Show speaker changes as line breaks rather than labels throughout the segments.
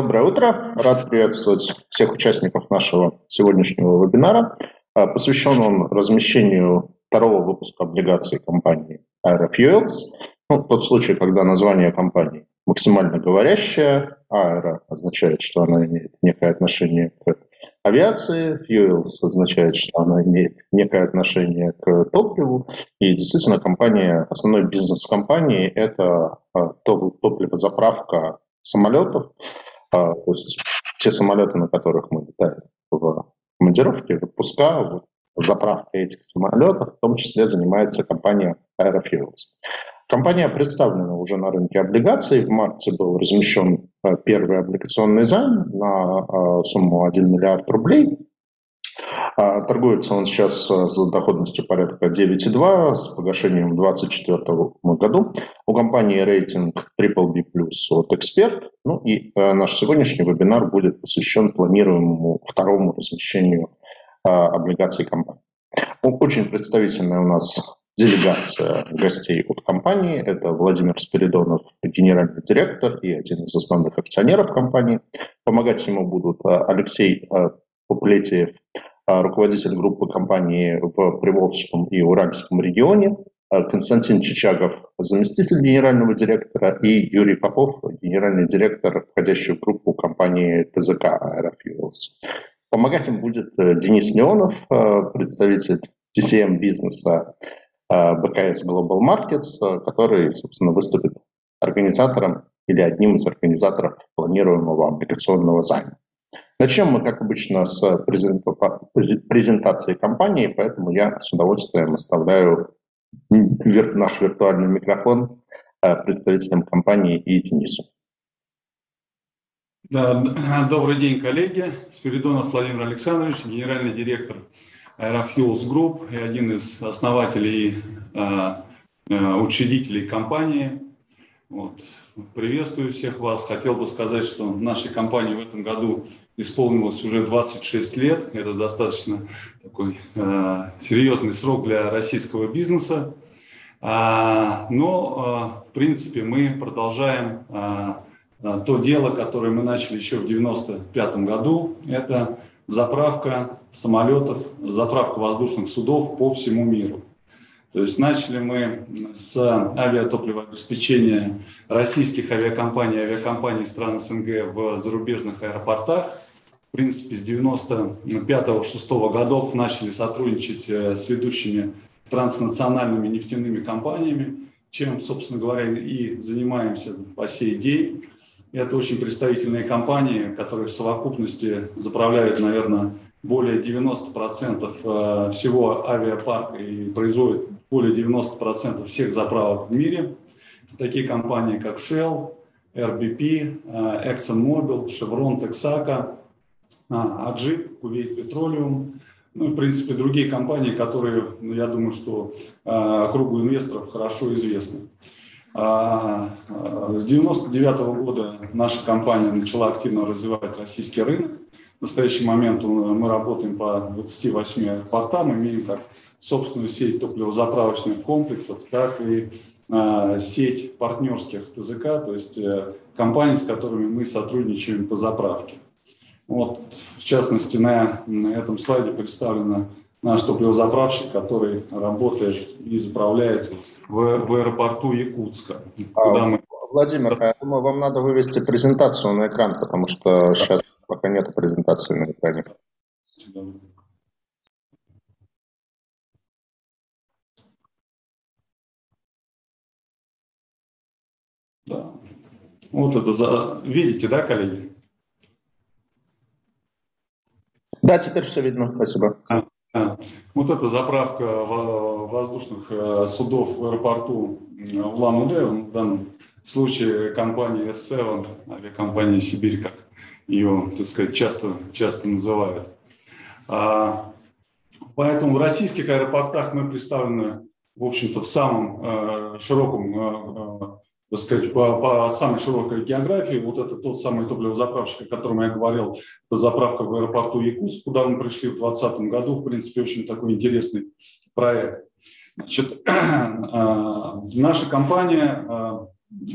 Доброе утро. Рад приветствовать всех участников нашего сегодняшнего вебинара. А, посвящен он размещению второго выпуска облигаций компании Aerofuels. Ну, тот случай, когда название компании максимально говорящее. Aero означает, что она имеет некое отношение к авиации. Fuels означает, что она имеет некое отношение к топливу. И действительно, компания, основной бизнес компании – это а, топливозаправка самолетов. А, то есть те самолеты, на которых мы летаем в командировке, в отпуска, вот, заправка этих самолетов, в том числе занимается компания Aerofuels. Компания представлена уже на рынке облигаций. В марте был размещен э, первый облигационный займ на э, сумму 1 миллиард рублей. А, торгуется он сейчас э, с доходностью порядка 9,2 с погашением в 2024 году. У компании рейтинг BBB+, от «Эксперт». Ну и наш сегодняшний вебинар будет посвящен планируемому второму размещению облигаций компании. Очень представительная у нас делегация гостей от компании. Это Владимир Спиридонов, генеральный директор и один из основных акционеров компании. Помогать ему будут э, Алексей э, Поплетиев, э, руководитель группы компании в Приволжском и Уральском регионе, Константин Чичагов, заместитель генерального директора, и Юрий Попов, генеральный директор, входящий в группу компании ТЗК Aerofuels. Помогать им будет Денис Леонов, представитель TCM бизнеса Э, БКС Global Markets, э, который, собственно, выступит организатором или одним из организаторов планируемого облигационного займа. Начнем мы, как обычно, с презентации компании, поэтому я с удовольствием оставляю наш виртуальный микрофон э, представителям компании и Денису.
Да, добрый день, коллеги. Спиридонов Владимир Александрович, генеральный директор Aerofuels Group и один из основателей э, учредителей компании. Вот. Приветствую всех вас. Хотел бы сказать, что нашей компании в этом году исполнилось уже 26 лет. Это достаточно такой э, серьезный срок для российского бизнеса. А, но, э, в принципе, мы продолжаем э, то дело, которое мы начали еще в 1995 году. Это заправка самолетов, заправка воздушных судов по всему миру. То есть начали мы с авиатопливообеспечения российских авиакомпаний, авиакомпаний стран СНГ в зарубежных аэропортах. В принципе, с 95-6 годов начали сотрудничать э, с ведущими транснациональными нефтяными компаниями, чем, собственно говоря, и занимаемся по сей день. Это очень представительные компании, которые в совокупности заправляют, наверное, более 90% э, всего авиапарка и производят более 90% всех заправок в мире. Такие компании, как Shell, RBP, э, ExxonMobil, Chevron, Texaco, Ajib, Kuwait Petroleum, ну и, в принципе, другие компании, которые, ну, я думаю, что э, кругу инвесторов хорошо известны. А, с 1999 года наша компания начала активно развивать российский рынок. В настоящий момент мы работаем по 28 портам, имеем как собственную сеть топливозаправочных комплексов, так и а, сеть партнерских ТЗК, то есть э, компаний, с которыми мы сотрудничаем по заправке. Вот, в частности, на этом слайде представлена наш топливозаправщик, который работает и заправляет в, в аэропорту Якутска.
Куда а, мы... Владимир, я думаю, вам надо вывести презентацию на экран, потому что да. сейчас пока нет презентации на экране.
Да. Вот это за... Видите, да, коллеги?
Да, теперь все видно. Спасибо. А.
Вот эта заправка воздушных э, судов в аэропорту Улан-Удэ, в данном случае компания S7, авиакомпания «Сибирь», как ее, так сказать, часто, часто называют. А, поэтому в российских аэропортах мы представлены, в общем-то, в самом э, широком э, так сказать, по, по самой широкой географии. Вот это тот самый топливозаправщик, о котором я говорил, это заправка в аэропорту Якутск, куда мы пришли в 2020 году. В принципе, очень такой интересный проект. Значит, а, наша компания, а,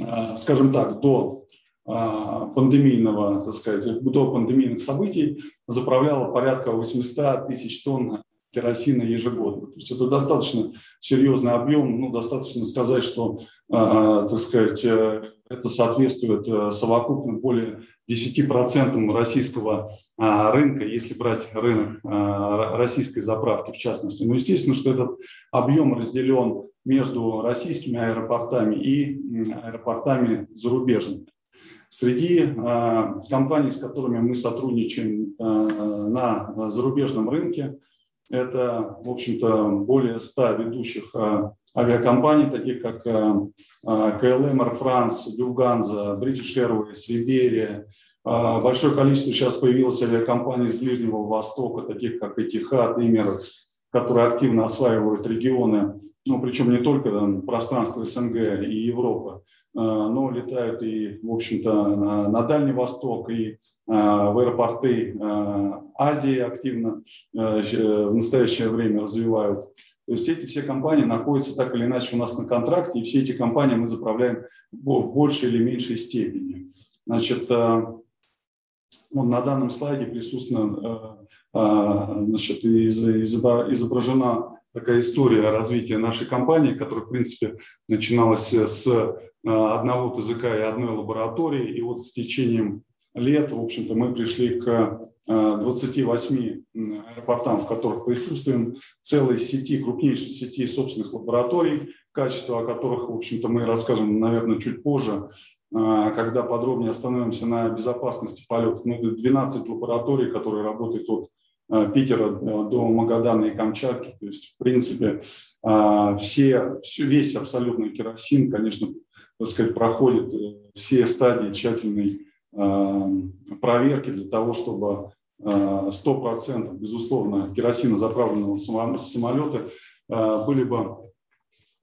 а, скажем так, до пандемийного, так сказать, до пандемийных событий заправляла порядка 800 тысяч тонн керосина ежегодно. То есть это достаточно серьезный объем, ну, достаточно сказать, что, так сказать, э, это соответствует э, совокупно более 10% российского а, рынка, если брать рынок а, российской заправки в частности. Ну, естественно, что этот объем разделен между российскими аэропортами и аэропортами зарубежными. Среди а, компаний, с которыми мы сотрудничаем на зарубежном рынке, это, в общем-то, более 100 ведущих авиакомпаний, таких как KLM, Air France, Lufthansa, British Airways, Iberia, а, большое количество сейчас появилось авиакомпаний с Ближнего Востока, таких как Etihad, Emirates, которые активно осваивают регионы, ну, причем не только пространство СНГ и Европы, а, но летают и, в общем-то, на, Дальний Восток, и а, в аэропорты Азии активно в настоящее время развивают. То есть эти все компании находятся так или иначе у нас на контракте, и все эти компании мы заправляем в большей или меньшей степени. Значит, вот на данном слайде присутствует, э, э, значит, изображена такая история развития нашей компании, которая, в принципе, начиналась с э, одного ТЗК и одной лаборатории. И вот с течением лет, в общем-то, мы пришли к 28 аэропортам, в которых присутствуем, целой сети, крупнейшей сети собственных лабораторий, качество о которых, в общем-то, мы расскажем, наверное, чуть позже. А, когда подробнее остановимся на безопасности полетов. Ну, 12 лабораторий, которые работают от Питера э, до Магадана и Камчатки. То есть, в принципе, а, все, весь абсолютно керосин, конечно, так сказать, проходит э, все стадии тщательной проверки для того, чтобы 100%, безусловно, керосина заправленного самолета были бы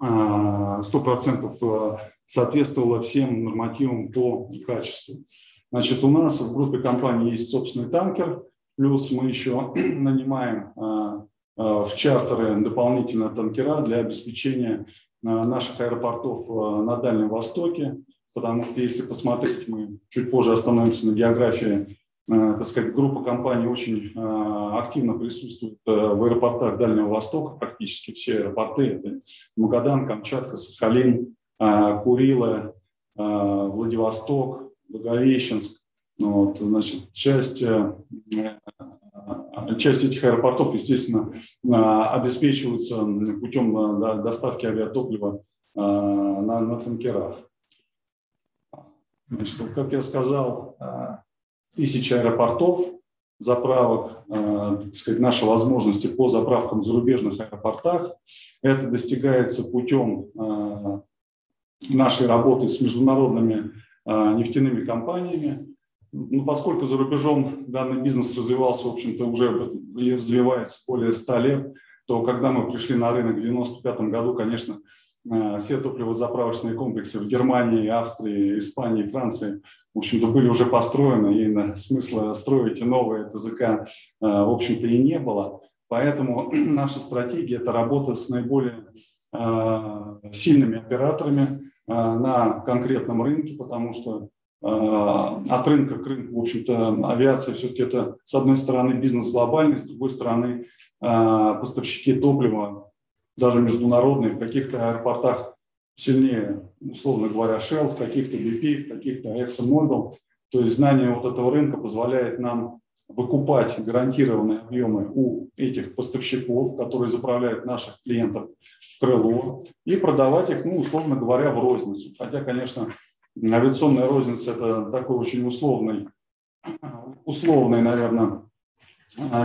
100% соответствовала всем нормативам по качеству. Значит, у нас в группе компаний есть собственный танкер, плюс мы еще нанимаем а, а, в чартеры дополнительно танкера для обеспечения а, наших аэропортов на Дальнем Востоке, потому что если посмотреть, мы чуть позже остановимся на географии, так сказать, группа компаний очень активно присутствует в аэропортах Дальнего Востока, практически все аэропорты, это Магадан, Камчатка, Сахалин, Курила, а, Владивосток, Благовещенск. Вот, значит, часть, э, часть этих аэропортов, естественно, а, обеспечиваются путем доставки авиатоплива на, на танкерах. Значит, как я сказал, тысяча аэропортов, заправок, так сказать, наши возможности по заправкам в зарубежных аэропортах. Это достигается путем нашей работы с международными нефтяными компаниями. Ну, поскольку за рубежом данный бизнес развивался, в общем-то, уже и развивается более 100 лет, то когда мы пришли на рынок в 1995 году, конечно, а, все топливозаправочные комплексы в Германии, Австрии, Испании, Франции, в общем-то, были уже построены, и смысла строить новые ТЗК, а, в общем-то, и не было. Поэтому наша стратегия – это работа с наиболее сильными операторами, Э, на конкретном рынке, потому что э, от рынка к рынку, в общем-то, авиация все-таки это, с одной стороны, бизнес глобальный, с другой стороны, э, поставщики топлива, даже международные, в каких-то аэропортах сильнее, условно говоря, Shell, в каких-то BP, в каких-то ExxonMobil. То есть знание вот этого рынка позволяет нам выкупать гарантированные объемы у этих поставщиков, которые заправляют наших клиентов в крыло, и продавать их, ну, условно говоря, в розницу. Хотя, конечно, авиационная розница – это такой очень условный, условный, наверное,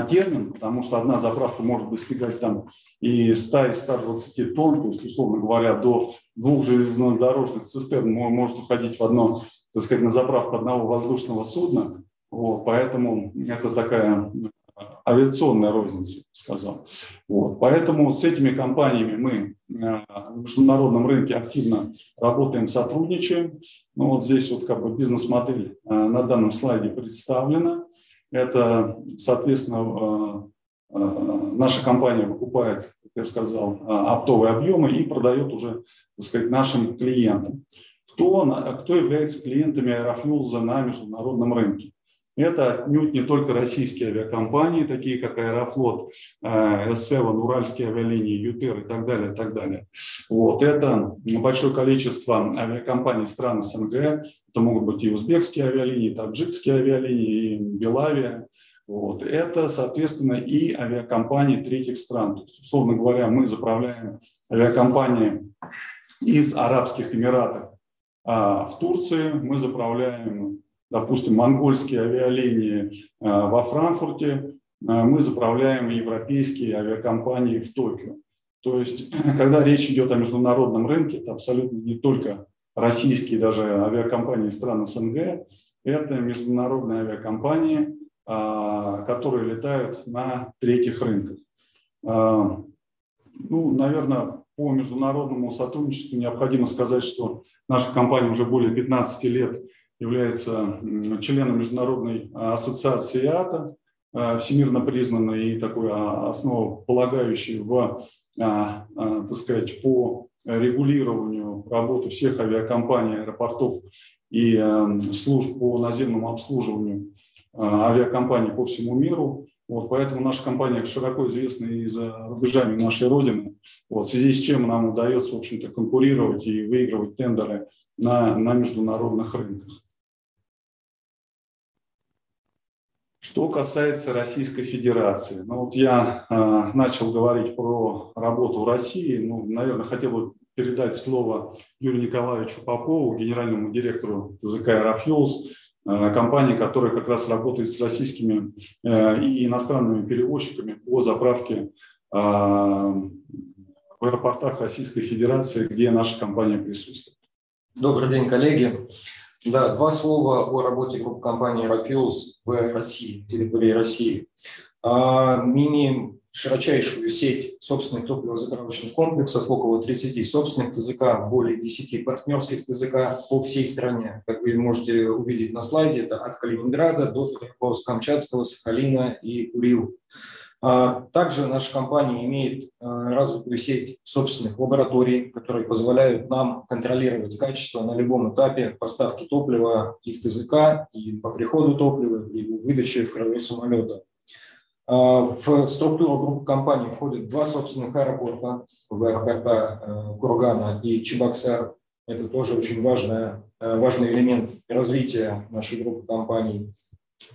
термин, потому что одна заправка может достигать там и 100, и 120 тонн, то есть, условно говоря, до двух железнодорожных цистерн может уходить в одно, так сказать, на заправку одного воздушного судна, вот, поэтому это такая авиационная розница, сказал. Вот, поэтому с этими компаниями мы международном рынке активно работаем, сотрудничаем. Ну, вот здесь вот как бы бизнес-модель э, на данном слайде представлена. Это, соответственно, э, наша компания выкупает, как я сказал, оптовые объемы и продает уже, так сказать, нашим клиентам. Кто, кто является клиентами Аэрофлюза на международном рынке? Это отнюдь не только российские авиакомпании, такие как Аэрофлот, S7, э, Уральские авиалинии, ЮТЕР и так далее, и так далее. Вот. Это большое количество авиакомпаний стран СНГ. Это могут быть и узбекские авиалинии, и таджикские авиалинии, и Белавия. Вот. Это, соответственно, и авиакомпании третьих стран. То есть, условно говоря, мы заправляем авиакомпании из Арабских Эмиратов а в Турции, мы заправляем допустим, монгольские авиалинии э, во Франкфурте, э, мы заправляем европейские авиакомпании в Токио. То есть, когда речь идет о международном рынке, это абсолютно не только российские даже авиакомпании стран СНГ, это международные авиакомпании, э, которые летают на третьих рынках. Ну, наверное, по международному сотрудничеству необходимо сказать, что наша компания уже более 15 лет является членом Международной ассоциации ИАТА, всемирно признанной и такой а, основополагающей в, а, а, так сказать, по регулированию работы всех авиакомпаний, аэропортов и служб по наземному обслуживанию авиакомпаний по всему миру. Вот, поэтому наша компания широко известна и за рубежами нашей Родины, вот, в связи с чем нам удается, в общем-то, конкурировать и выигрывать тендеры на, на международных рынках. Что касается Российской Федерации, ну вот я э, начал говорить про работу в России, ну, наверное, хотел бы передать слово Юрию Николаевичу Попову, генеральному директору ТЗК «Аэрофьюлс», э, компании, которая как раз работает с российскими э, и иностранными перевозчиками по заправке э, в аэропортах Российской Федерации, где наша компания присутствует.
Добрый день, коллеги. Да, два слова о работе группы компании Aerofuels в России, территории России. А, мы имеем широчайшую сеть собственных топливозаправочных комплексов, около 30 собственных ТЗК, более 10 партнерских ТЗК по всей стране. Как вы можете увидеть на слайде, это от Калининграда до Петропавловска-Камчатского, Сахалина и Урил. А, также наша компания имеет а, развитую сеть собственных лабораторий, которые позволяют нам контролировать качество на любом этапе поставки топлива и в ТЗК, и по приходу топлива, и выдаче в крыло самолета. А, в структуру группы компаний входят два собственных аэропорта, э, Кургана и Чебоксар. Это тоже очень важный, э, важный элемент развития нашей группы компаний.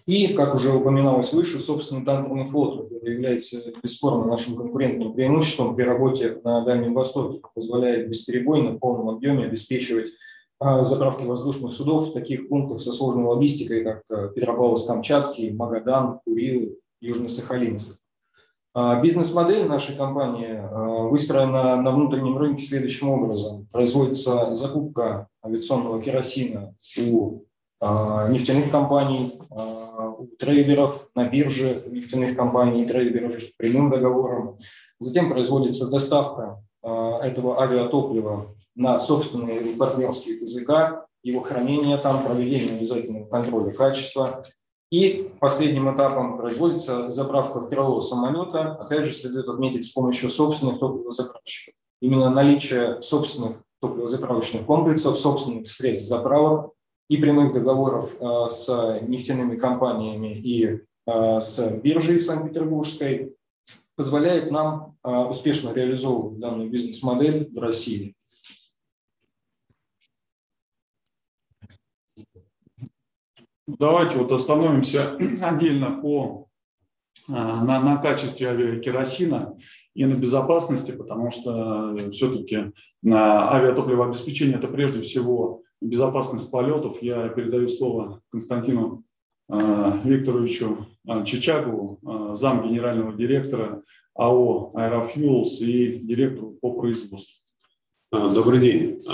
И, как уже упоминалось выше, собственно, танкерный флот, является бесспорно нашим конкурентным преимуществом при работе на Дальнем Востоке, позволяет бесперебойно в полном объеме обеспечивать а, заправки воздушных судов в таких пунктах со сложной логистикой, как э, Петропавловск-Камчатский, Магадан, Курил, Южно-Сахалинцев. А, бизнес-модель нашей компании а, выстроена на внутреннем рынке следующим образом. Производится закупка авиационного керосина у а, нефтяных компаний, а, у трейдеров на бирже нефтяных компаний и трейдеров прямым договором. Затем производится доставка а, этого авиатоплива на собственные партнерские ТЗК, его хранение там, проведение обязательного контроля качества. И последним этапом производится заправка в крыло самолета, опять же, следует отметить с помощью собственных топливозаправщиков. Именно наличие собственных топливозаправочных комплексов, собственных средств заправок и прямых договоров э, с нефтяными компаниями и э, с биржей Санкт-Петербургской позволяет нам э, успешно реализовывать данную бизнес-модель в России.
Давайте вот остановимся отдельно по, на, на качестве авиакеросина и на безопасности, потому что все-таки авиатопливообеспечение – это прежде всего безопасность полетов, я передаю слово Константину э, Викторовичу э, Чичагову, э, зам генерального директора АО «Аэрофьюлс» и директору по производству.
Добрый день.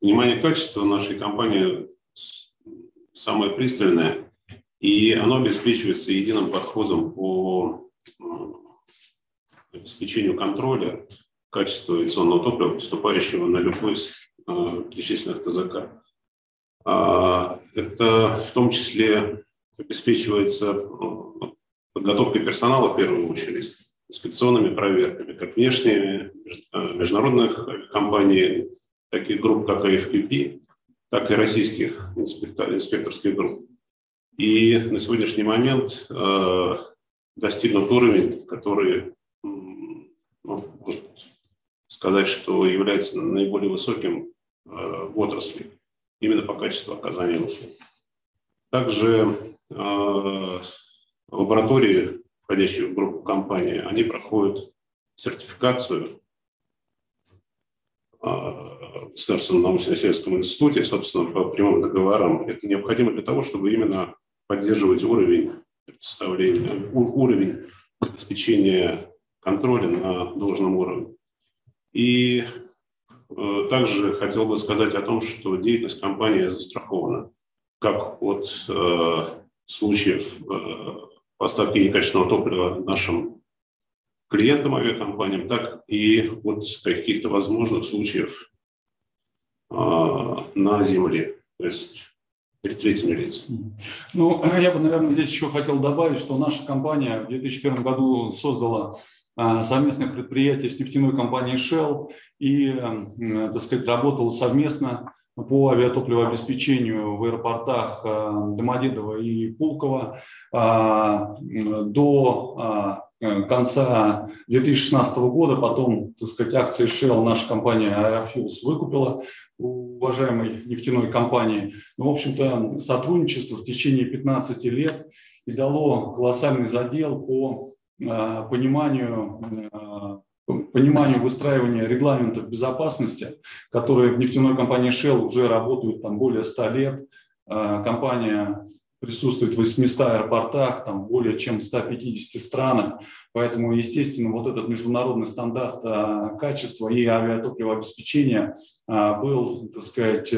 Внимание качества нашей компании самое пристальное, и оно обеспечивается единым подходом по обеспечению контроля качества авиационного топлива, поступающего на любой перечисленных ТЗК. А, это в том числе обеспечивается ну, подготовкой персонала в первую очередь, инспекционными проверками, как внешними, международных компаний, таких групп, как IFQP, так и российских инспекторских групп. И на сегодняшний момент достигнут уровень, который, ну, может сказать, что является наиболее высоким э, в отрасли, именно по качеству оказания услуг. Также э, лаборатории, входящие в группу компании, они проходят сертификацию э, в Государственном научно-исследовательском институте, собственно, по прямым договорам. Это необходимо для того, чтобы именно поддерживать уровень представления, уровень обеспечения контроля на должном уровне. И э, также хотел бы сказать о том, что деятельность компании застрахована как от э, случаев э, поставки некачественного топлива нашим клиентам авиакомпаниям, так и от каких-то возможных случаев э, на земле. То есть перед третьими лицами.
Ну, я бы, наверное, здесь еще хотел добавить, что наша компания в 2001 году создала а, совместное предприятие с нефтяной компанией Shell и, так сказать, работала совместно по авиатопливообеспечению в аэропортах а, Домодедово и Пулково а, до конца 2016 года. Потом, так сказать, акции Shell наша компания Aerofuels выкупила у уважаемой нефтяной компании. Ну, в общем-то, сотрудничество в течение 15 лет и дало колоссальный задел по Э, пониманию, э, пониманию выстраивания регламентов безопасности, которые в нефтяной компании Shell уже работают там более 100 лет. Э, компания присутствует в 800 аэропортах, там более чем в 150 странах. Поэтому, естественно, вот этот международный стандарт качества и авиатопливообеспечения был, так сказать,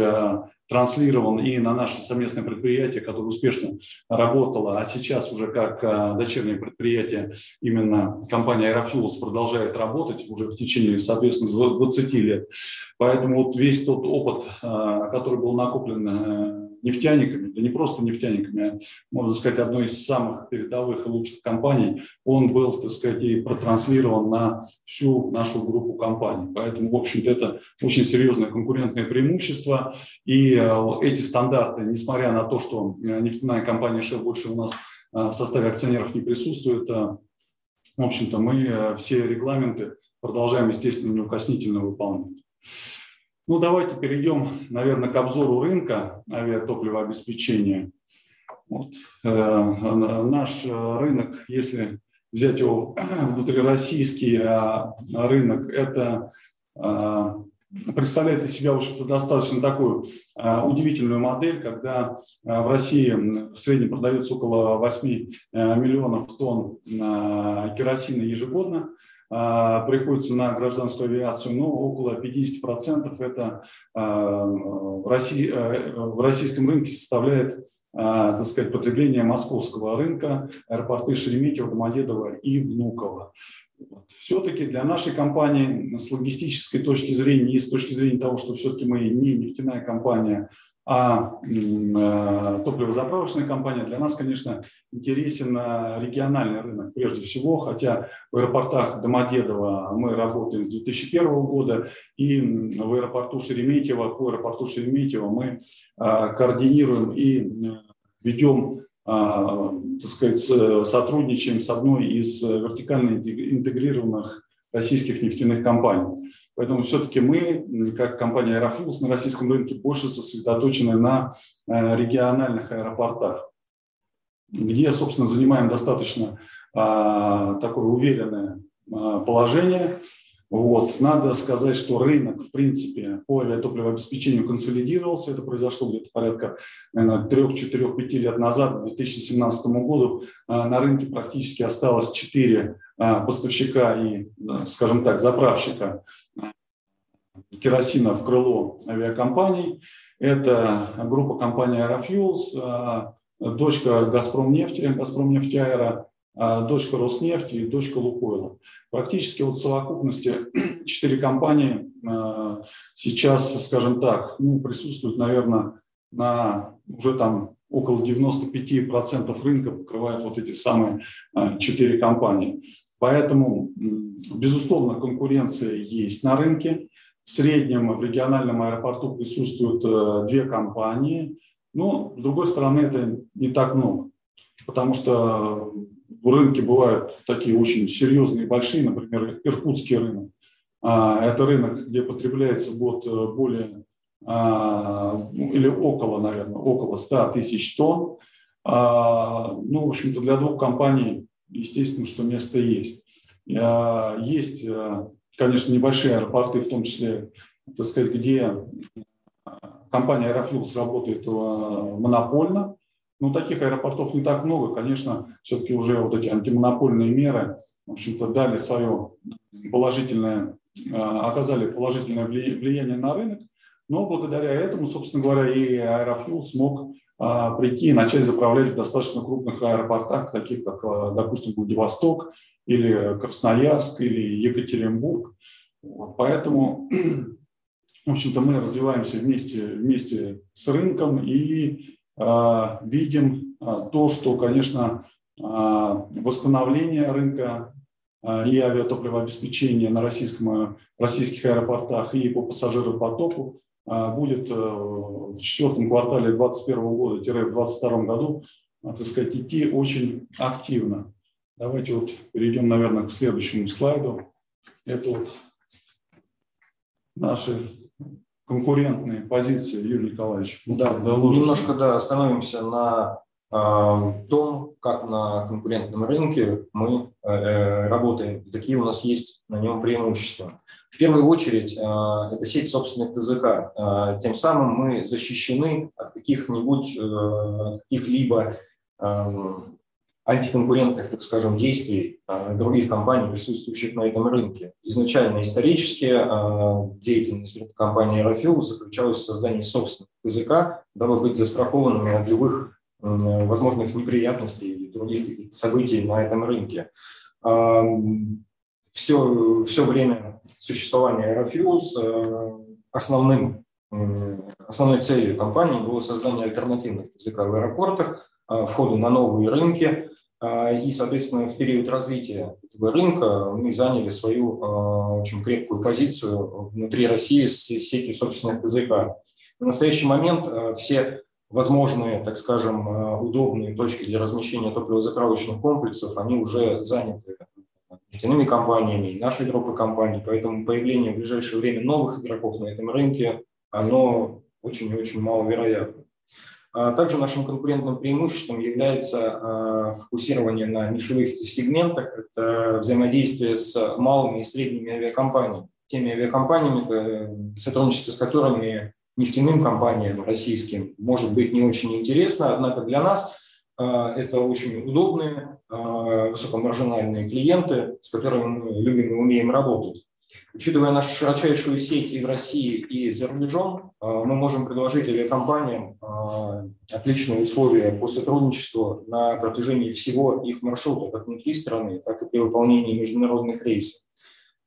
транслирован и на наше совместное предприятие, которое успешно работало, а сейчас уже как а, дочернее предприятие именно компания Aerofuels продолжает работать уже в течение, соответственно, 20 лет. Поэтому вот весь тот опыт, а, который был накоплен э, нефтяниками, да не просто нефтяниками, а, можно сказать, одной из самых передовых и лучших компаний, он был, так сказать, и протранслирован на всю нашу группу компаний. Поэтому, в общем-то, это очень серьезное конкурентное преимущество. И э, эти стандарты, несмотря на то, что э, нефтяная компания Shell больше у нас э, в составе акционеров не присутствует, в общем-то, мы все регламенты продолжаем, естественно, неукоснительно выполнять. Ну, давайте перейдем, наверное, к обзору рынка авиатопливообеспечения. Вот. Э, наш рынок, если взять его внутрироссийский а рынок, это э, представляет из себя, в общем-то, достаточно такую э, удивительную модель, когда в России в среднем продается около 8 миллионов тонн керосина ежегодно, приходится на гражданскую авиацию, но около 50% это а, в, России, э, в российском рынке составляет а, так сказать, потребление московского рынка, аэропорты Шереметьево, Домодедово и Внуково. Все-таки для нашей компании с логистической точки зрения и с точки зрения того, что все-таки мы не нефтяная компания, а э, топливозаправочная компания, для нас, конечно, интересен э, региональный рынок прежде всего, хотя в аэропортах Домодедово мы работаем с 2001 года, и в аэропорту Шереметьево, по аэропорту Шереметьево мы э, координируем и ведем так сказать, сотрудничаем с одной из вертикально интегрированных российских нефтяных компаний. Поэтому все-таки мы, как компания Aerofuels на российском рынке, больше сосредоточены на э, региональных аэропортах, где, собственно, занимаем достаточно а, такое уверенное а, положение. Вот. Надо сказать, что рынок, в принципе, по авиатопливообеспечению консолидировался. Это произошло где-то порядка 3-4-5 лет назад, к 2017 году. А, на рынке практически осталось 4 а, поставщика и, скажем так, заправщика керосина в крыло авиакомпаний. Это группа компании Aerofuels, а, дочка Газпром нефти, Газпром нефтяэра, дочка Роснефти и дочка Лукойла. Практически вот в совокупности четыре компании а, сейчас, скажем так, ну, присутствуют, наверное, на уже там около 95% рынка покрывают вот эти самые а, четыре компании. Поэтому, безусловно, конкуренция есть на рынке. в среднем в региональном аэропорту присутствуют две компании. Но, с другой стороны, это не так много, потому что в рынке бывают такие очень серьезные, большие, например, иркутский рынок. А, это рынок, где потребляется год более а, ну, или около, наверное, около 100 тысяч тонн. А, ну, в общем-то, для двух компаний, естественно, что место есть. Есть, конечно, небольшие аэропорты, в том числе, так сказать, где компания Аэрофлюкс работает монопольно. Но таких аэропортов не так много. Конечно, все-таки уже вот эти антимонопольные меры, в общем-то, дали свое положительное, оказали положительное влияние на рынок. Но благодаря этому, собственно говоря, и Аэрофлюл смог а, прийти и начать заправлять в достаточно крупных аэропортах, таких как, а, допустим, Владивосток или Красноярск или Екатеринбург. Вот, поэтому, в общем-то, мы развиваемся вместе, вместе с рынком и а, видим а, то, что, конечно, а, восстановление рынка и авиатопливообеспечения на российском, российских аэропортах и по пассажиропотоку будет э, в четвертом квартале 2021 года, в 2022 году, так сказать, идти очень активно. Давайте вот перейдем, наверное, к следующему слайду. Это вот наши конкурентные позиции, Юрий Николаевич.
Да, немножко да, остановимся на э, том, как на конкурентном рынке мы э, работаем, какие у нас есть на нем преимущества. В первую очередь, а, это сеть собственных ТЗК. А, тем самым мы защищены от каких-нибудь, э, каких-либо антиконкурентных, так скажем, действий а, других компаний, присутствующих на этом рынке. Изначально исторически деятельность компании Aerofuel заключалась в создании собственных ТЗК, дабы быть застрахованными от любых возможных неприятностей и других событий на этом рынке все, все время существования Aerofuels основным, основной целью компании было создание альтернативных ТЗК в аэропортах, входу на новые рынки. Э, и, соответственно, в период развития этого рынка мы заняли свою очень крепкую позицию внутри России с сетью собственных ТЗК. В настоящий момент все возможные, так скажем, удобные точки для размещения топливозаправочных комплексов, они уже заняты нефтяными компаниями, нашей группы компаний. Поэтому появление в ближайшее время новых игроков на этом рынке, оно очень и очень маловероятно. А также нашим конкурентным преимуществом является а, фокусирование на нишевых сегментах, это взаимодействие с малыми и средними авиакомпаниями, теми авиакомпаниями, э, сотрудничество с которыми нефтяным компаниям российским может быть не очень интересно, однако для нас а, это очень удобные, высокомаржинальные клиенты, с которыми мы любим и умеем работать. Учитывая нашу широчайшую сеть и в России, и за рубежом, а, мы можем предложить авиакомпаниям отличные условия по сотрудничеству на протяжении всего их маршрута, как внутри страны, так и при выполнении международных рейсов.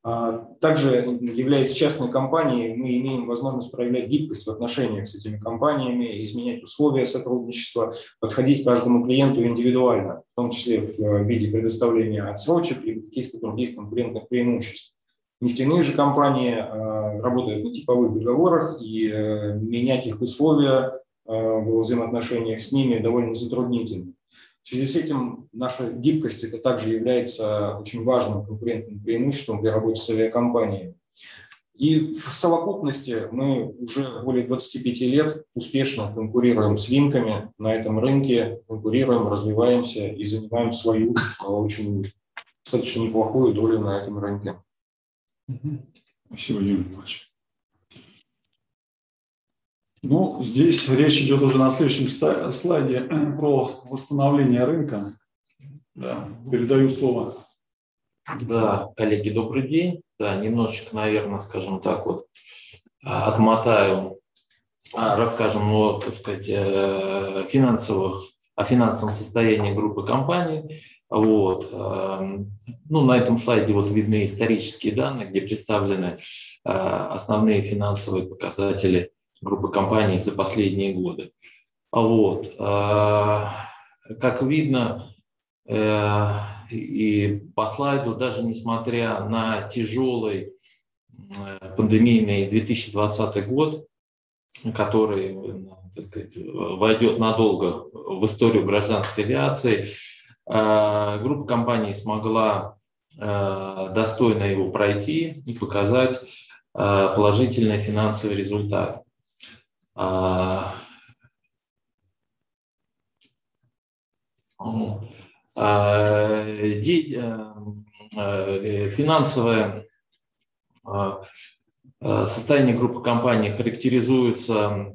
А, также, являясь частной компанией, мы имеем возможность проявлять гибкость в отношениях с этими компаниями, изменять условия сотрудничества, подходить каждому клиенту индивидуально, в том числе в виде предоставления отсрочек и каких-то других конкурентных преимуществ. Нефтяные же компании а, работают на типовых договорах, и э, менять их условия а, в взаимоотношениях с ними довольно затруднительно. В связи с этим наша гибкость это также является очень важным конкурентным преимуществом для работы с авиакомпаниями. И в совокупности мы уже более 25 лет успешно конкурируем с линками на этом рынке, конкурируем, развиваемся и занимаем свою а, очень достаточно неплохую долю на этом рынке.
Юрий Николаевич. Ну, здесь речь идет уже на следующем слайде про восстановление рынка. Да, передаю слово.
Да, коллеги, добрый день. Да, немножечко, наверное, скажем так, вот а, отмотаю, а, расскажем, ну, так сказать, э, финансовых, о финансовом состоянии группы компаний. Вот. Эм, ну, на этом слайде вот видны исторические данные, где представлены э, основные финансовые показатели группы компаний за последние годы. Вот. А, как видно, э, и по слайду, даже несмотря на тяжелый пандемийный 2020 год, который так сказать, войдет надолго в историю гражданской авиации, группа компаний смогла достойно его пройти и показать положительный финансовый результат. Финансовое состояние группы компаний характеризуется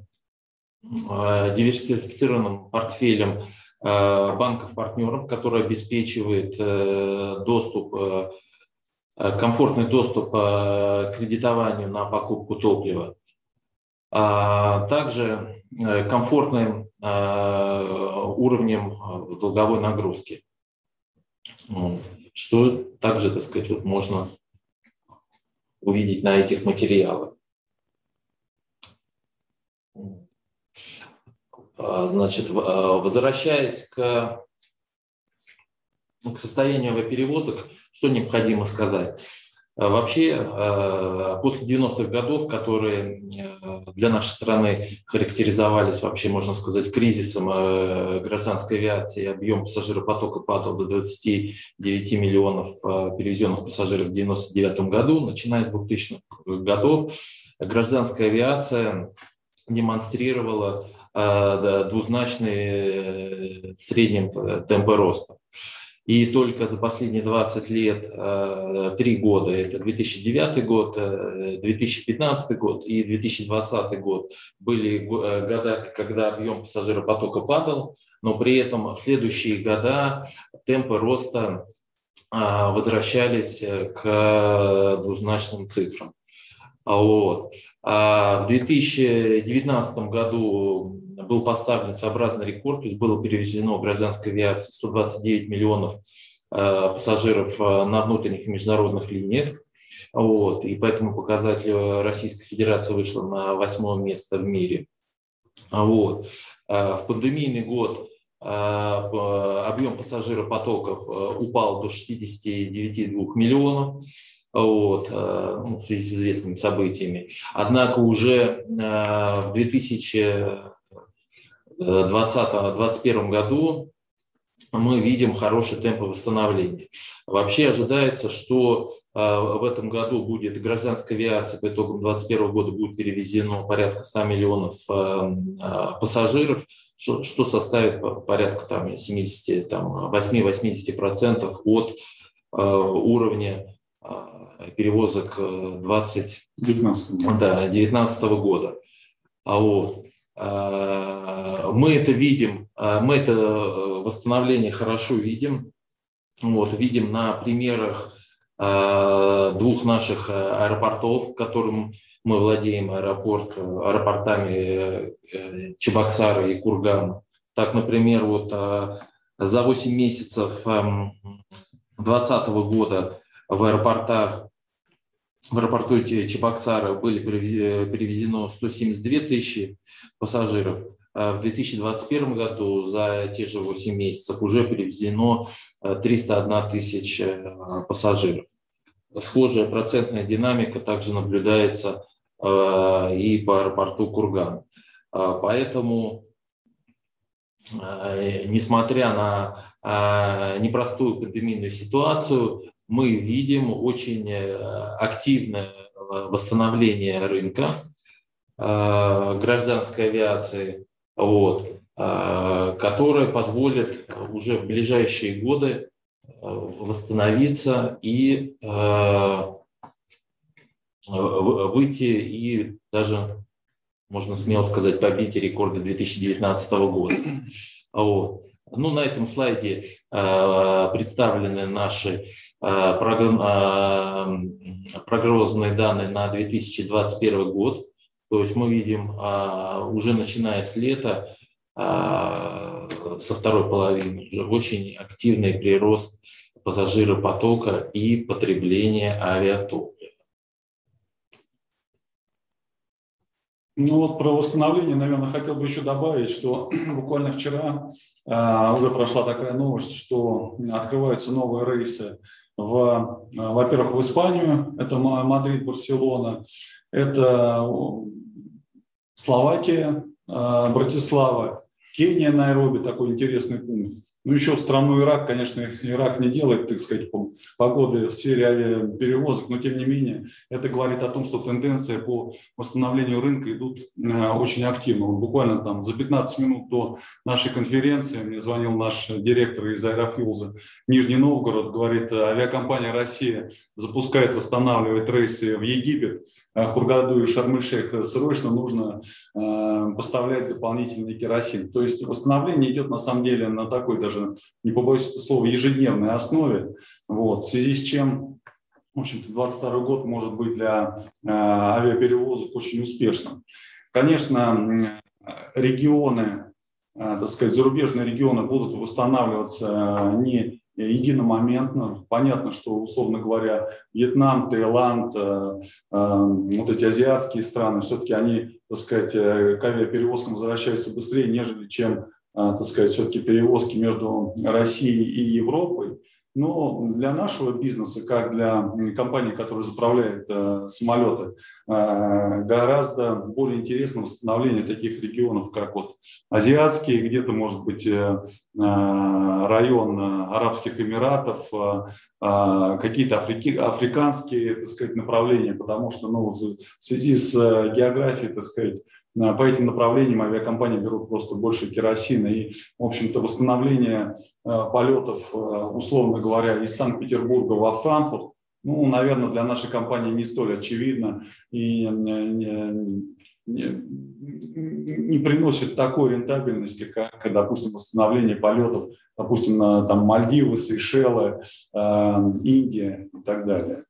диверсифицированным портфелем банков-партнеров, который обеспечивает доступ, комфортный доступ к кредитованию на покупку топлива. Также комфортным уровнем долговой нагрузки, что также, так сказать, вот можно увидеть на этих материалах. Значит, а, возвращаясь к, к состоянию авиаперевозок, что необходимо сказать? А, вообще, после 90-х годов, которые для нашей страны характеризовались, вообще, можно сказать, кризисом гражданской авиации, объем пассажиропотока падал до 29 миллионов перевезенных пассажиров в 1999 году, начиная с 2000-х годов, гражданская авиация демонстрировала Э, двузначные в среднем темпы роста. И только за последние 20 лет, э, три года, это 2009 год, 2015 э, год и 2020 год, были года, когда объем пассажиропотока падал, но при этом в следующие года темпы роста возвращались к двузначным цифрам. Вот. А в 2019 году был поставлен своеобразный рекорд, то есть было перевезено гражданской авиации 129 миллионов э, пассажиров э, на внутренних и международных линиях. Вот, и поэтому показатель Российской Федерации вышла на восьмое место в мире. Вот. Э, в пандемийный год объем пассажиропотоков упал до 69,2 миллионов вот, ну, в связи с известными событиями. Однако уже в 2000 2020-2021 году мы видим хороший темп восстановления. Вообще ожидается, что э, в этом году будет гражданская авиация по итогам 2021 года будет перевезено порядка 100 миллионов э, э, пассажиров, что составит порядка там, 78-80% от уровня перевозок 20, 19. Да, 19 года. А вот. А, мы это видим, а, мы это э, восстановление хорошо видим. Вот, видим на примерах а, двух наших э, аэропортов, которым мы владеем, аэропорт, аэропортами э, Чебоксара и Курган. Так, например, вот за 8 месяцев 2020 эм, года в аэропортах в аэропорту Чебоксара были перевезено 172 тысячи пассажиров. А в 2021 году за те же 8 месяцев уже перевезено 301 э, тысяча э, пассажиров. Схожая процентная динамика также наблюдается э, и по аэропорту Курган. Поэтому, несмотря на непростую пандемийную ситуацию, мы видим очень э, активное э, восстановление рынка э, гражданской авиации, вот, которое позволит уже в ближайшие годы восстановиться и выйти и даже, можно смело сказать, побить рекорды 2019 года. Вот. Ну, на этом слайде э, представлены наши э, прогнозные данные на 2021 год. То есть мы видим э, уже начиная с лета, со второй половины, уже очень активный прирост пассажиропотока и потребления авиатоплива.
Ну вот про восстановление, наверное, хотел бы еще добавить, что буквально вчера э, уже прошла такая новость, что открываются новые рейсы в, во-первых, в Испанию, это Мадрид, Барселона, это Словакия, Братислава, Кения, Найроби, такой интересный пункт. Ну, еще в страну Ирак, конечно, Ирак не делает, так сказать, погоды в сфере авиаперевозок, но тем не менее это говорит о том, что тенденция по восстановлению рынка идут э, очень активно. Вот буквально там за 15 минут до нашей конференции мне звонил наш директор из Аэрофьюза Нижний Новгород, говорит, авиакомпания «Россия» запускает, восстанавливает рейсы в Египет, э, Хургаду и Шарм-эль-Шейх. Срочно нужно э, поставлять дополнительный керосин. То есть восстановление идет на самом деле на такой даже даже, не побоюсь этого слова, ежедневной основе, вот, в связи с чем, в общем-то, 22 год может быть для э, авиаперевозок очень успешным. Конечно, регионы, э, так сказать, зарубежные регионы будут восстанавливаться не единомоментно. Понятно, что, условно говоря, Вьетнам, Таиланд, э, э, вот эти азиатские страны, все-таки они, так сказать, э, к авиаперевозкам возвращаются быстрее, нежели чем так сказать, все-таки перевозки между Россией и Европой. Но для нашего бизнеса, как для компании, которая заправляет э, самолеты, э, гораздо более интересно восстановление таких регионов, как вот азиатские, где-то, может быть, э, район Арабских Эмиратов, какие-то африки, африканские, так сказать, направления, потому что ну, в связи с географией, так сказать, Э, по этим направлениям авиакомпании берут просто больше керосина. И, в общем-то, восстановление э, полетов, э, условно говоря, из Санкт-Петербурга во Франкфурт, ну, наверное, для нашей компании не столь очевидно и не, не, не приносит такой рентабельности, как, допустим, восстановление полетов, допустим, на там, Мальдивы, Сейшелы, э, Индия и так далее.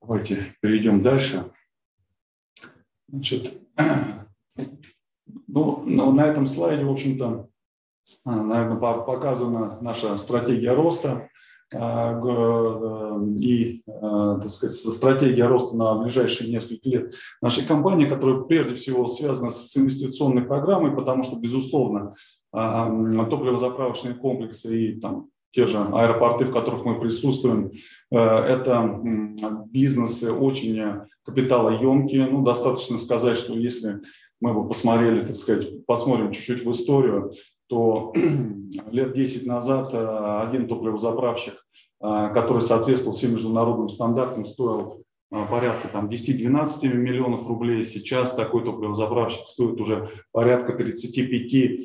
Давайте перейдем дальше. Значит, ну, на этом слайде, в общем-то, а, наверное, показана наша стратегия роста а, э, и, а, так сказать, стратегия роста на ближайшие несколько лет нашей компании, которая прежде всего связана с инвестиционной программой, потому что, безусловно, топливозаправочные комплексы и там, те же аэропорты, в которых мы присутствуем, э, это бизнесы очень капиталоемкие. Ну, достаточно сказать, что если мы бы посмотрели, так сказать, посмотрим чуть-чуть в историю, то лет 10 назад э, один топливозаправщик, э, который соответствовал всем международным стандартам, стоил порядка там, 10-12 миллионов рублей. Сейчас такой топливозаправщик стоит уже порядка 35-40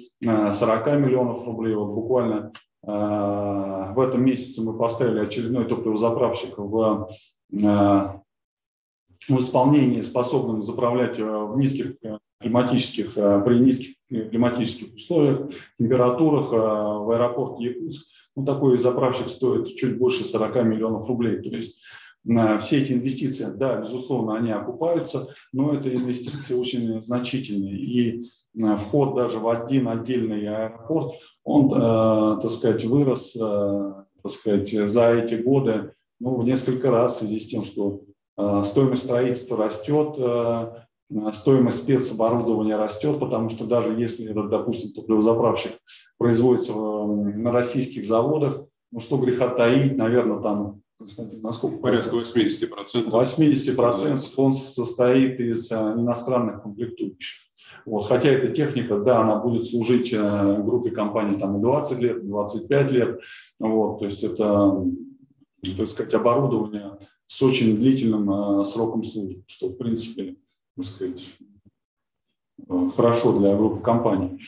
миллионов рублей. Вот буквально Э, в этом месяце мы поставили очередной топливозаправщик в, э, в исполнении, способным заправлять э, в низких климатических, при низких климатических условиях, температурах в аэропорт Якутск. Ну, такой заправщик стоит чуть больше 40 миллионов рублей. То есть все эти инвестиции, да, безусловно, они окупаются, но это инвестиции очень значительные. И вход даже в один отдельный аэропорт, он, э, так сказать, вырос, э, так сказать, за эти годы ну, в несколько раз в связи с тем, что э, стоимость строительства растет, стоимость спецоборудования растет, потому что даже если этот, допустим, топливозаправщик производится на российских заводах, ну что греха таить, наверное, там насколько
порядка 80%.
80% он состоит из иностранных комплектующих. Вот, хотя эта техника, да, она будет служить э, группе компаний там и 20 лет, и 25 лет. Вот, то есть это, так сказать, оборудование с очень длительным э, сроком службы, что, в принципе, так сказать, э, хорошо для группы компаний.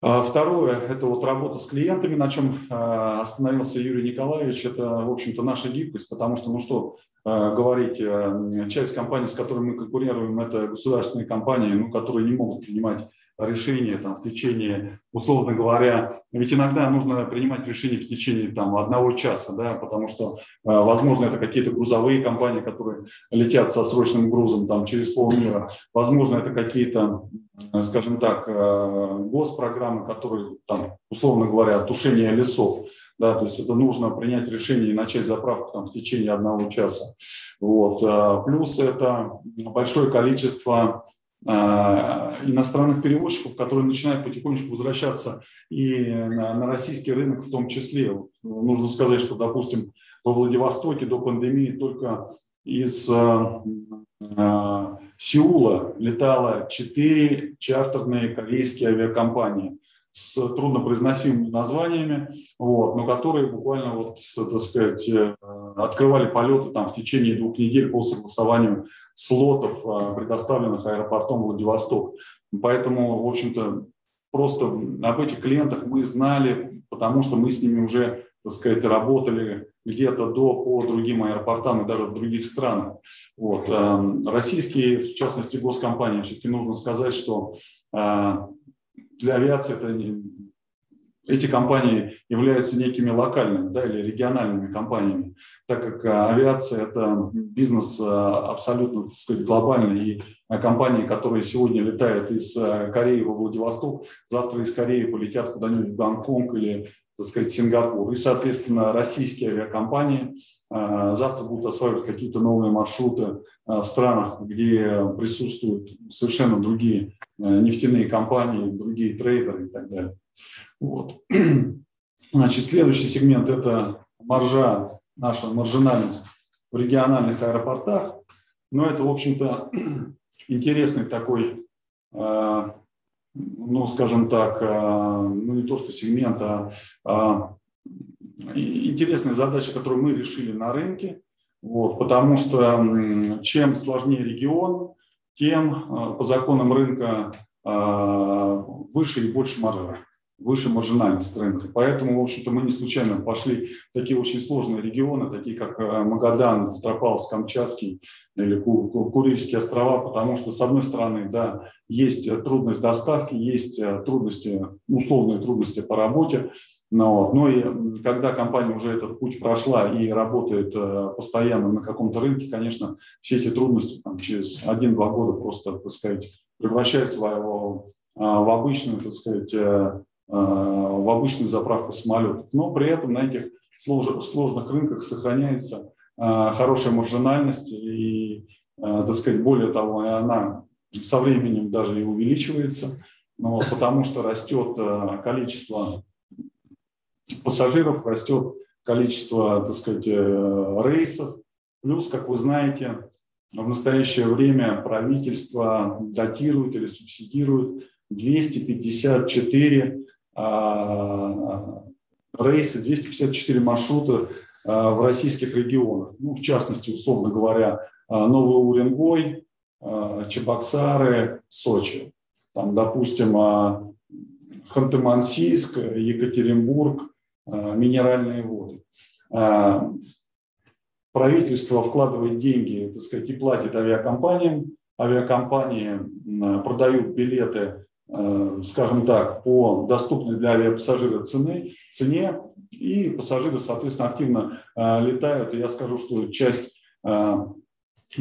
А второе – это вот работа с клиентами, на чем остановился Юрий Николаевич. Это, в общем-то, наша гибкость, потому что, ну что, Э, говорить, э, часть компаний, с которыми мы конкурируем, это государственные компании, ну, которые не могут принимать решения там, в течение, условно говоря, ведь иногда нужно принимать решения в течение там, одного часа, да, потому что, э, возможно, это какие-то грузовые компании, которые летят со срочным грузом там, через полмира, возможно, это какие-то, скажем так, госпрограммы, которые, там, условно говоря, тушение лесов, да, то есть это нужно принять решение и начать заправку там, в течение одного часа. Вот. Плюс это большое количество иностранных перевозчиков, которые начинают потихонечку возвращаться и на, российский рынок в том числе. Нужно сказать, что, допустим, во Владивостоке до пандемии только из э, э, Сеула летало четыре чартерные корейские авиакомпании с труднопроизносимыми названиями, вот, но которые буквально вот, так сказать, э, открывали полеты там, в течение двух недель по согласованию слотов, э, предоставленных аэропортом Владивосток. Поэтому, в общем-то, просто об этих клиентах мы знали, потому что мы с ними уже, так сказать, работали где-то до по другим аэропортам и даже в других странах. Вот. Эм, российские, в частности, госкомпании, все-таки нужно сказать, что э, для авиации это эти компании являются некими локальными да, или региональными компаниями, так как э, авиация – это бизнес э, абсолютно так сказать, глобальный, и компании, которые сегодня летают из Кореи во Владивосток, завтра из Кореи полетят куда-нибудь в Гонконг или так сказать, Сингапур. И, соответственно, российские авиакомпании э, завтра будут осваивать какие-то новые маршруты э, в странах, где присутствуют совершенно другие э, нефтяные компании, другие трейдеры и так далее. Вот. Значит, следующий сегмент – это маржа, наша маржинальность в региональных аэропортах. Но это, в общем-то, интересный такой ну, скажем так, а, ну не то что сегмент, а, а интересная задача, которую мы решили на рынке, вот, потому что чем сложнее регион, тем а, по законам рынка выше и больше маржа выше маржинальность рынка. Поэтому, в общем-то, мы не случайно пошли в такие очень сложные регионы, такие как э, Магадан, Петропавловск, Камчатский или Курильские острова, потому что, с одной стороны, да, есть трудность доставки, есть э, трудности, условные трудности по работе, но, но и когда компания уже этот путь прошла и работает э, постоянно на каком-то рынке, конечно, все эти трудности там, через один-два года просто, так сказать, превращаются в, в обычную, так сказать, Э, в обычную заправку самолетов. Но при этом на этих сложных рынках сохраняется э, хорошая маржинальность и, э, так сказать, более того, она со временем даже и увеличивается, но потому что растет количество пассажиров, растет количество, так сказать, рейсов. Плюс, как вы знаете, в настоящее время правительство датирует или субсидирует 254 а, рейсы, 254 маршрута а, в российских регионах. Ну, в частности, условно говоря, а, Новый Уренгой, Чебоксары, Сочи. Там, допустим, Ханты-Мансийск, Екатеринбург, минеральные воды. Правительство вкладывает деньги, так сказать, и платит авиакомпаниям. Авиакомпании продают билеты скажем так, по доступной для авиапассажира цены, цене, и пассажиры, соответственно, активно э, летают. И я скажу, что часть э,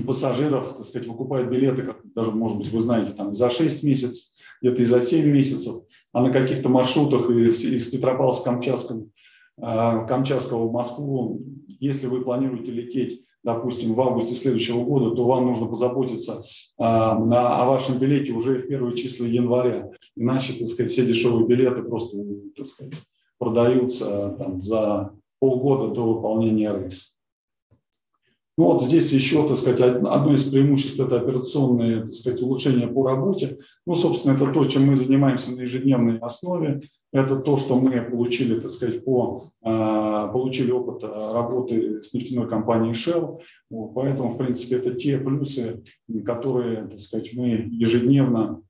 пассажиров, так сказать, выкупают билеты, как даже, может быть, вы знаете, там за 6 месяцев, где-то и за 7 месяцев, а на каких-то маршрутах из, из Петропавловска-Камчатского Камчатского в Москву, если вы планируете лететь допустим, в августе следующего года, то вам нужно позаботиться а, о вашем билете уже в первые числа января. Иначе, так сказать, все дешевые билеты просто, так сказать, продаются там, за полгода до выполнения рейса. Ну вот здесь еще, так сказать, одно из преимуществ – это операционное, так сказать, улучшение по работе. Ну, собственно, это то, чем мы занимаемся на ежедневной основе. Это то, что мы получили, так сказать, по, а, получили опыт а, работы с нефтяной компанией Shell. Поэтому, в принципе, это те плюсы, которые, так сказать, мы ежедневно,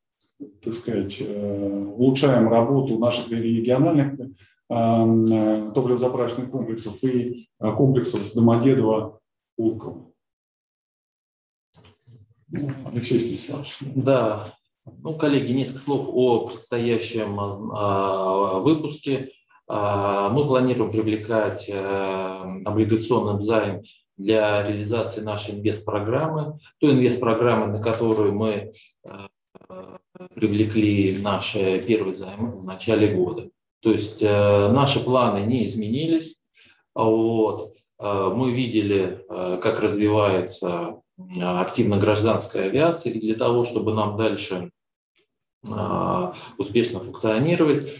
так сказать, э, улучшаем работу наших региональных э, топливозаправочных комплексов и комплексов Домодедово, Пулково.
Алексей Станиславович. Да, ну, коллеги, несколько слов о предстоящем а, выпуске. А, мы планируем привлекать а, облигационный займ для реализации нашей инвест-программы, той инвест-программы, на которую мы а, привлекли наш первый займ в начале года. То есть а, наши планы не изменились. Вот. А, мы видели, как развивается активно гражданской авиации, и для того, чтобы нам дальше успешно функционировать,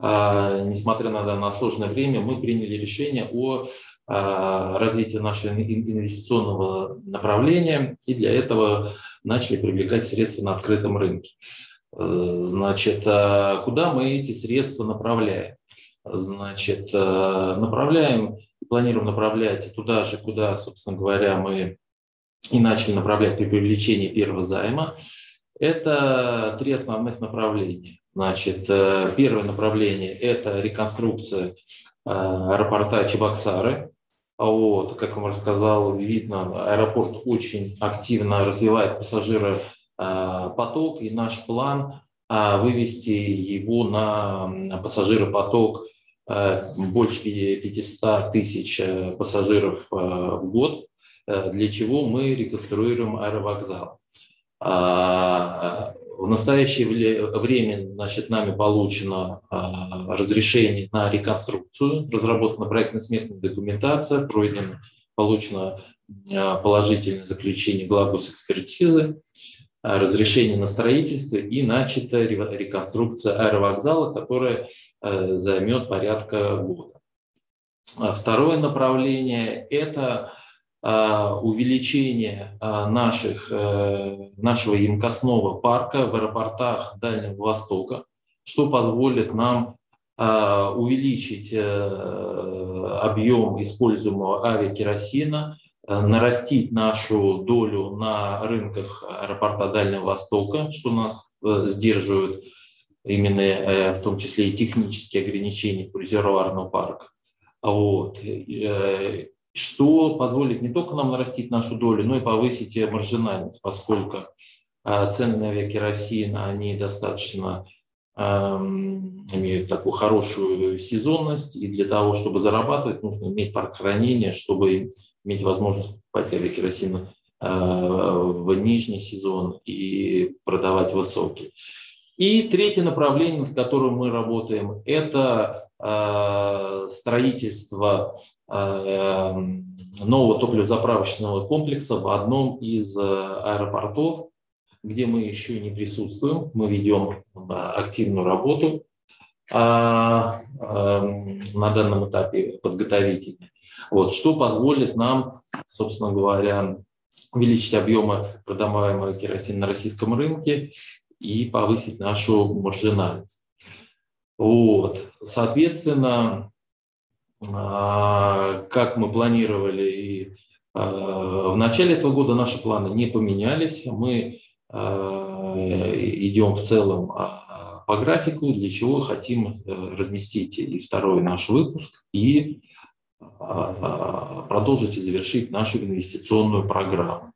несмотря на, на сложное время, мы приняли решение о развитии нашего инвестиционного направления, и для этого начали привлекать средства на открытом рынке. Э, значит, куда мы эти средства направляем? Значит, направляем планируем направлять туда же, куда, собственно говоря, мы и начали направлять при привлечении первого займа. Это три основных направления. Значит, э, первое направление – это реконструкция э, аэропорта Чебоксары. Вот, как вам рассказал, видно, аэропорт очень активно развивает пассажиропоток, и наш план вывести его на пассажиропоток Э, больше 500 тысяч э, пассажиров э, в год, для чего мы реконструируем аэровокзал. А, в настоящее время значит, нами получено разрешение на реконструкцию, разработана проектно-сметная документация, пройдена, получено положительное заключение главгос экспертизы. Э, разрешение на строительство и начата реконструкция аэровокзала, которая э, займет порядка года. А второе направление – это э, увеличение наших, нашего емкостного парка в аэропортах Дальнего Востока, что позволит нам увеличить объем используемого авиакеросина Э, нарастить нашу долю на рынках аэропорта Дальнего Востока, что нас э, сдерживает именно э, в том числе и технические ограничения по резервуарному парку. Вот. Что позволит не только нам нарастить нашу долю, но и повысить маржинальность, поскольку цены на авиакеросин, они достаточно эм, имеют такую хорошую сезонность, и для того, чтобы зарабатывать, нужно иметь парк хранения, чтобы иметь возможность покупать авиакеросин э, в нижний сезон и продавать высокий. И третье направление, над которым мы работаем, это э, строительство э, нового топливозаправочного комплекса в одном из аэропортов, где мы еще не присутствуем. Мы ведем активную работу на данном этапе подготовительной. Вот, что позволит нам, собственно говоря, увеличить объемы продаваемого керосина на российском рынке и повысить нашу маржинальность. Вот. Соответственно, а, как мы планировали и а, в начале этого года наши планы не поменялись. Мы а, идем в целом по графику, для чего хотим э, разместить и второй наш выпуск, и продолжить и завершить нашу инвестиционную программу.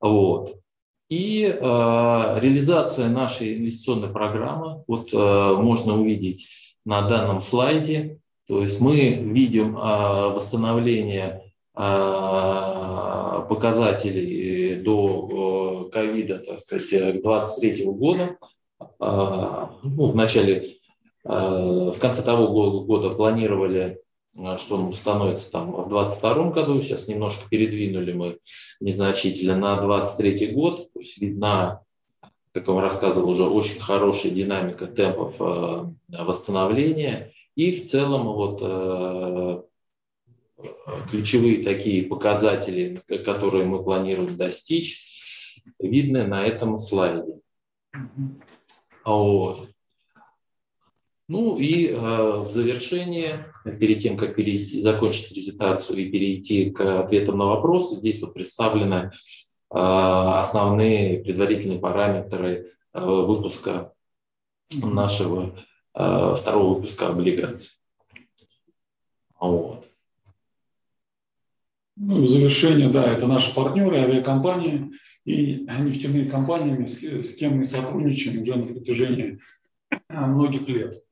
Вот. И э, реализация нашей инвестиционной программы, вот э, можно увидеть на данном слайде, то есть мы видим э, восстановление показателей до ковида, так сказать, 2023 года. Э, ну, в начале, в конце того года планировали что он становится там в 2022 году, сейчас немножко передвинули мы незначительно на 2023 год, то есть видна, как я вам рассказывал, уже очень хорошая динамика темпов э, восстановления, и в целом вот э, ключевые такие показатели, которые мы планируем достичь, видны на этом слайде. Вот. Ну и э, в завершение, перед тем, как перейти, закончить презентацию и перейти к ответам на вопросы, здесь вот представлены э, основные предварительные параметры э, выпуска нашего э, второго выпуска облигаций.
Вот. Ну, в завершение, да, это наши партнеры, авиакомпании и нефтяные компании, с, с кем мы сотрудничаем уже на протяжении многих лет.